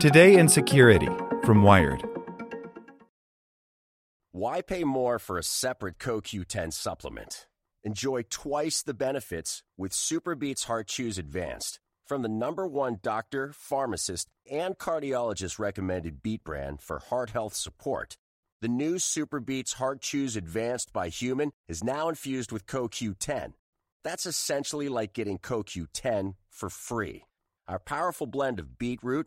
Today in Security from Wired. Why pay more for a separate CoQ10 supplement? Enjoy twice the benefits with SuperBeets Heart Chews Advanced from the number one doctor, pharmacist, and cardiologist recommended beet brand for heart health support. The new SuperBeets Heart Chews Advanced by HumanN is now infused with CoQ10. That's essentially like getting CoQ10 for free. Our powerful blend of beetroot,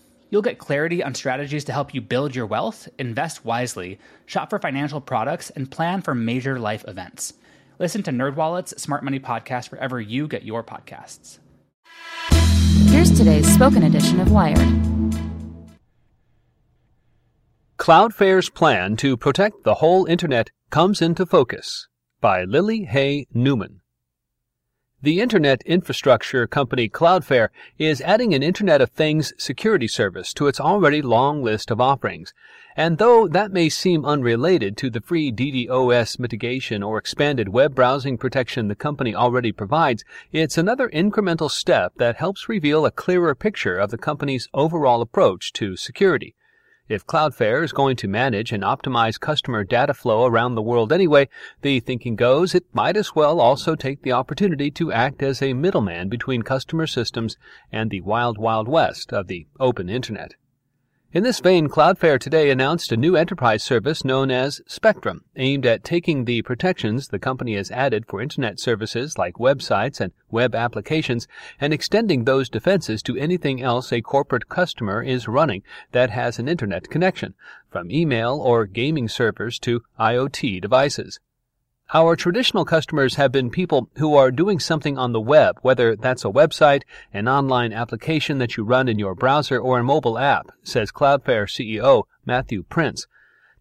You'll get clarity on strategies to help you build your wealth, invest wisely, shop for financial products, and plan for major life events. Listen to NerdWallet's Smart Money Podcast wherever you get your podcasts. Here's today's spoken edition of Wired. Cloudflare's plan to protect the whole Internet comes into focus by Lily Hay Newman. The Internet infrastructure company Cloudflare is adding an Internet of Things security service to its already long list of offerings. And though that may seem unrelated to the free DDoS mitigation or expanded web browsing protection the company already provides, it's another incremental step that helps reveal a clearer picture of the company's overall approach to security. If Cloudflare is going to manage and optimize customer data flow around the world anyway, the thinking goes it might as well also take the opportunity to act as a middleman between customer systems and the wild, wild west of the open internet. In this vein, Cloudflare today announced a new enterprise service known as Spectrum, aimed at taking the protections the company has added for Internet services like websites and web applications and extending those defenses to anything else a corporate customer is running that has an Internet connection, from email or gaming servers to IoT devices. Our traditional customers have been people who are doing something on the web, whether that's a website, an online application that you run in your browser, or a mobile app, says Cloudflare CEO Matthew Prince.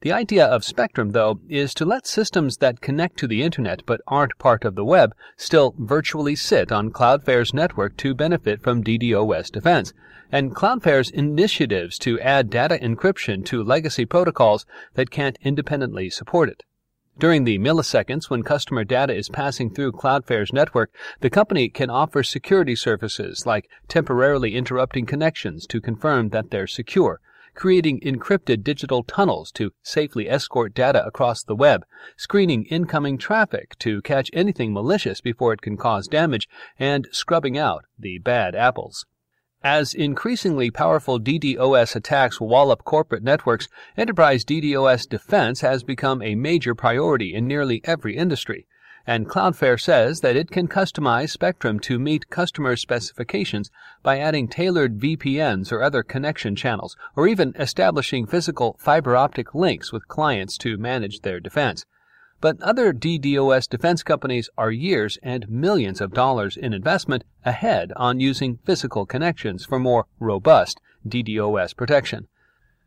The idea of Spectrum, though, is to let systems that connect to the internet but aren't part of the web still virtually sit on Cloudflare's network to benefit from DDoS defense, and Cloudflare's initiatives to add data encryption to legacy protocols that can't independently support it. During the milliseconds when customer data is passing through Cloudflare's network, the company can offer security services like temporarily interrupting connections to confirm that they're secure, creating encrypted digital tunnels to safely escort data across the web, screening incoming traffic to catch anything malicious before it can cause damage, and scrubbing out the bad apples. As increasingly powerful DDoS attacks wallop corporate networks, enterprise DDoS defense has become a major priority in nearly every industry. And Cloudflare says that it can customize Spectrum to meet customer specifications by adding tailored VPNs or other connection channels, or even establishing physical fiber optic links with clients to manage their defense. But other DDoS defense companies are years and millions of dollars in investment ahead on using physical connections for more robust DDoS protection.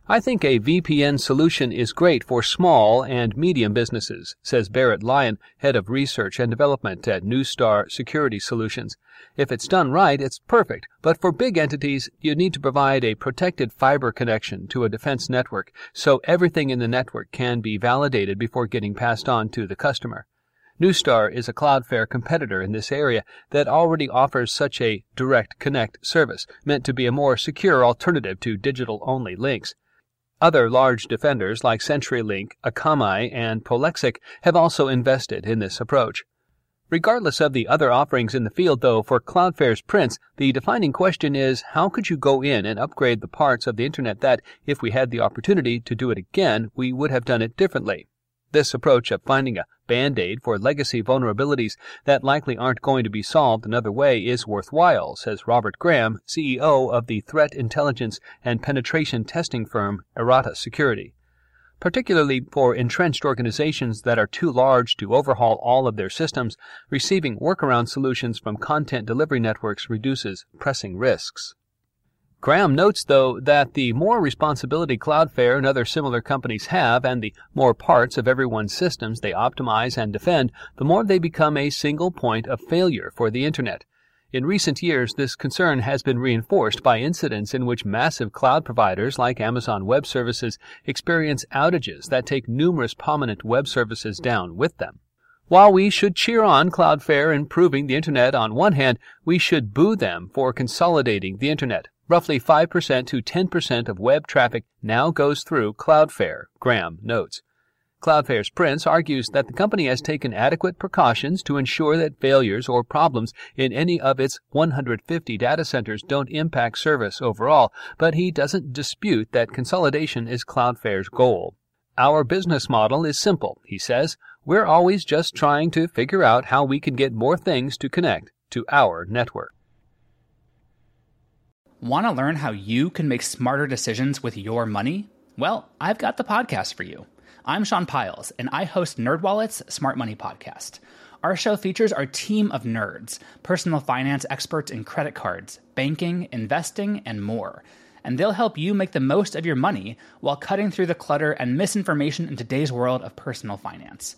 I think a VPN solution is great for small and medium businesses, says Barrett Lyon, head of research and development at Neustar Security Solutions. If it's done right, it's perfect, but for big entities, you need to provide a protected fiber connection to a defense network so everything in the network can be validated before getting passed on to the customer. Neustar is a Cloudflare competitor in this area that already offers such a direct connect service, meant to be a more secure alternative to digital only links. Other large defenders like CenturyLink, Akamai, and Prolexic have also invested in this approach. Regardless of the other offerings in the field, though, for Cloudflare's Prince, the defining question is how could you go in and upgrade the parts of the Internet that, if we had the opportunity to do it again, we would have done it differently? This approach of finding a band aid for legacy vulnerabilities that likely aren't going to be solved another way is worthwhile, says Robert Graham, CEO of the threat intelligence and penetration testing firm Errata Security particularly for entrenched organizations that are too large to overhaul all of their systems, receiving workaround solutions from content delivery networks reduces pressing risks. Graham notes, though, that the more responsibility Cloudflare and other similar companies have, and the more parts of everyone's systems they optimize and defend, the more they become a single point of failure for the Internet. In recent years, this concern has been reinforced by incidents in which massive cloud providers like Amazon Web Services experience outages that take numerous prominent web services down with them. While we should cheer on Cloudflare improving the Internet on one hand, we should boo them for consolidating the Internet. Roughly 5% to 10% of web traffic now goes through Cloudflare, Graham notes. Cloudflare's Prince argues that the company has taken adequate precautions to ensure that failures or problems in any of its 150 data centers don't impact service overall, but he doesn't dispute that consolidation is Cloudflare's goal. Our business model is simple, he says. We're always just trying to figure out how we can get more things to connect to our network. Want to learn how you can make smarter decisions with your money? Well, I've got the podcast for you. I'm Sean Pyles, and I host NerdWallet's Smart Money Podcast. Our show features our team of nerds, personal finance experts in credit cards, banking, investing, and more. And they'll help you make the most of your money while cutting through the clutter and misinformation in today's world of personal finance.